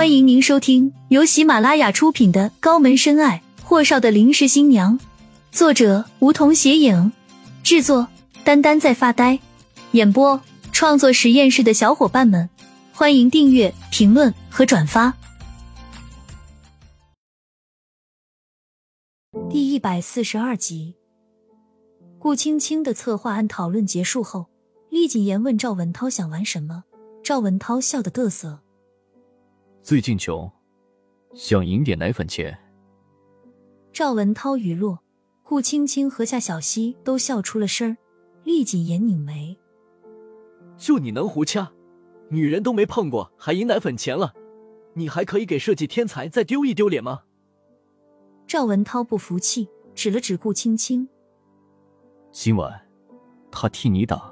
欢迎您收听由喜马拉雅出品的《高门深爱：霍少的临时新娘》，作者梧桐斜影，制作丹丹在发呆，演播创作实验室的小伙伴们，欢迎订阅、评论和转发。第一百四十二集，顾青青的策划案讨论结束后，厉谨言问赵文涛想玩什么，赵文涛笑得嘚瑟。最近穷，想赢点奶粉钱。赵文涛语落，顾青青和夏小溪都笑出了声儿。厉谨言拧眉：“就你能胡掐，女人都没碰过，还赢奶粉钱了？你还可以给设计天才再丢一丢脸吗？”赵文涛不服气，指了指顾青青：“今晚他替你打，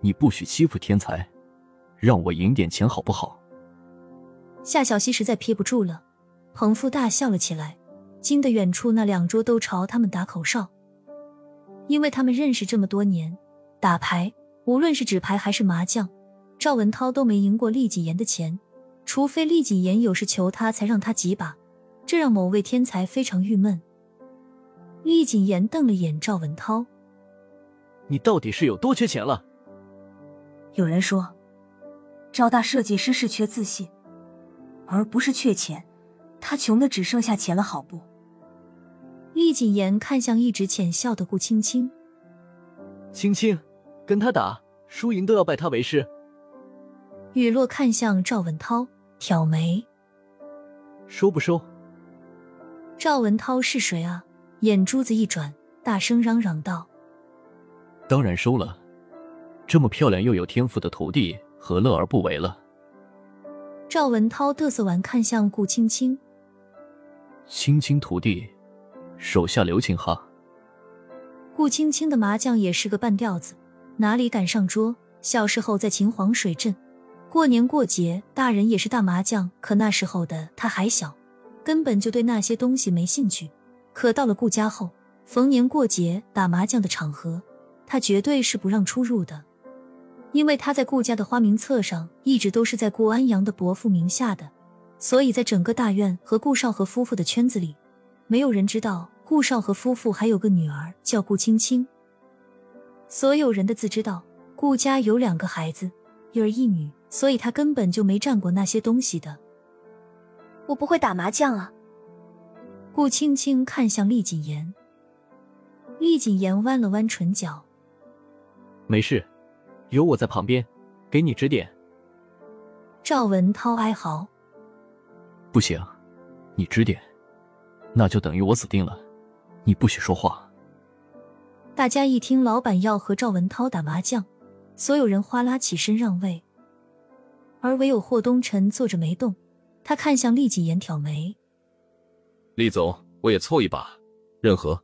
你不许欺负天才，让我赢点钱好不好？”夏小溪实在憋不住了，捧腹大笑了起来，惊得远处那两桌都朝他们打口哨。因为他们认识这么多年，打牌无论是纸牌还是麻将，赵文涛都没赢过厉谨言的钱，除非厉谨言有事求他才让他几把，这让某位天才非常郁闷。厉谨言瞪了眼赵文涛：“你到底是有多缺钱了？”有人说，赵大设计师是缺自信。而不是缺钱，他穷的只剩下钱了，好不？厉谨言看向一直浅笑的顾青青，青青，跟他打，输赢都要拜他为师。雨落看向赵文涛，挑眉，收不收？赵文涛是谁啊？眼珠子一转，大声嚷嚷道：“当然收了，这么漂亮又有天赋的徒弟，何乐而不为了？”赵文涛嘚瑟完，看向顾青青：“青青徒弟，手下留情哈。”顾青青的麻将也是个半吊子，哪里敢上桌？小时候在秦皇水镇，过年过节，大人也是打麻将，可那时候的他还小，根本就对那些东西没兴趣。可到了顾家后，逢年过节打麻将的场合，他绝对是不让出入的。因为他在顾家的花名册上一直都是在顾安阳的伯父名下的，所以在整个大院和顾少和夫妇的圈子里，没有人知道顾少和夫妇还有个女儿叫顾青青。所有人的自知道顾家有两个孩子，一儿一女，所以他根本就没占过那些东西的。我不会打麻将啊。顾青青看向厉谨言，厉谨言弯了弯唇角，没事。有我在旁边，给你指点。赵文涛哀嚎：“不行，你指点，那就等于我死定了。你不许说话。”大家一听老板要和赵文涛打麻将，所有人哗啦起身让位，而唯有霍东辰坐着没动。他看向厉谨言，挑眉：“厉总，我也凑一把，任何？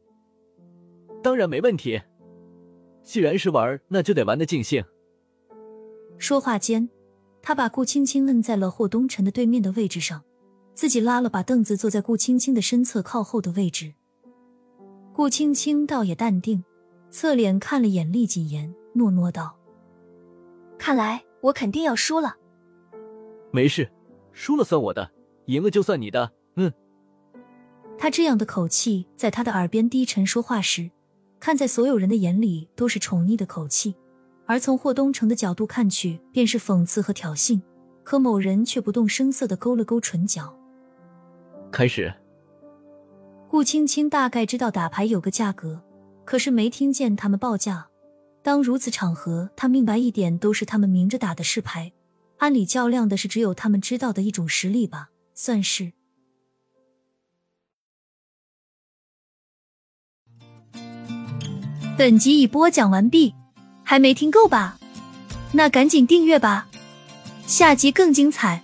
当然没问题。既然是玩，那就得玩的尽兴。”说话间，他把顾青青摁在了霍东辰的对面的位置上，自己拉了把凳子坐在顾青青的身侧靠后的位置。顾青青倒也淡定，侧脸看了眼厉谨言，诺诺道：“看来我肯定要输了。”“没事，输了算我的，赢了就算你的。”嗯。他这样的口气，在他的耳边低沉说话时，看在所有人的眼里都是宠溺的口气。而从霍东城的角度看去，便是讽刺和挑衅。可某人却不动声色的勾了勾唇角。开始。顾青青大概知道打牌有个价格，可是没听见他们报价。当如此场合，他明白一点，都是他们明着打的是牌。按理较量的是只有他们知道的一种实力吧，算是。本集已播讲完毕。还没听够吧？那赶紧订阅吧，下集更精彩。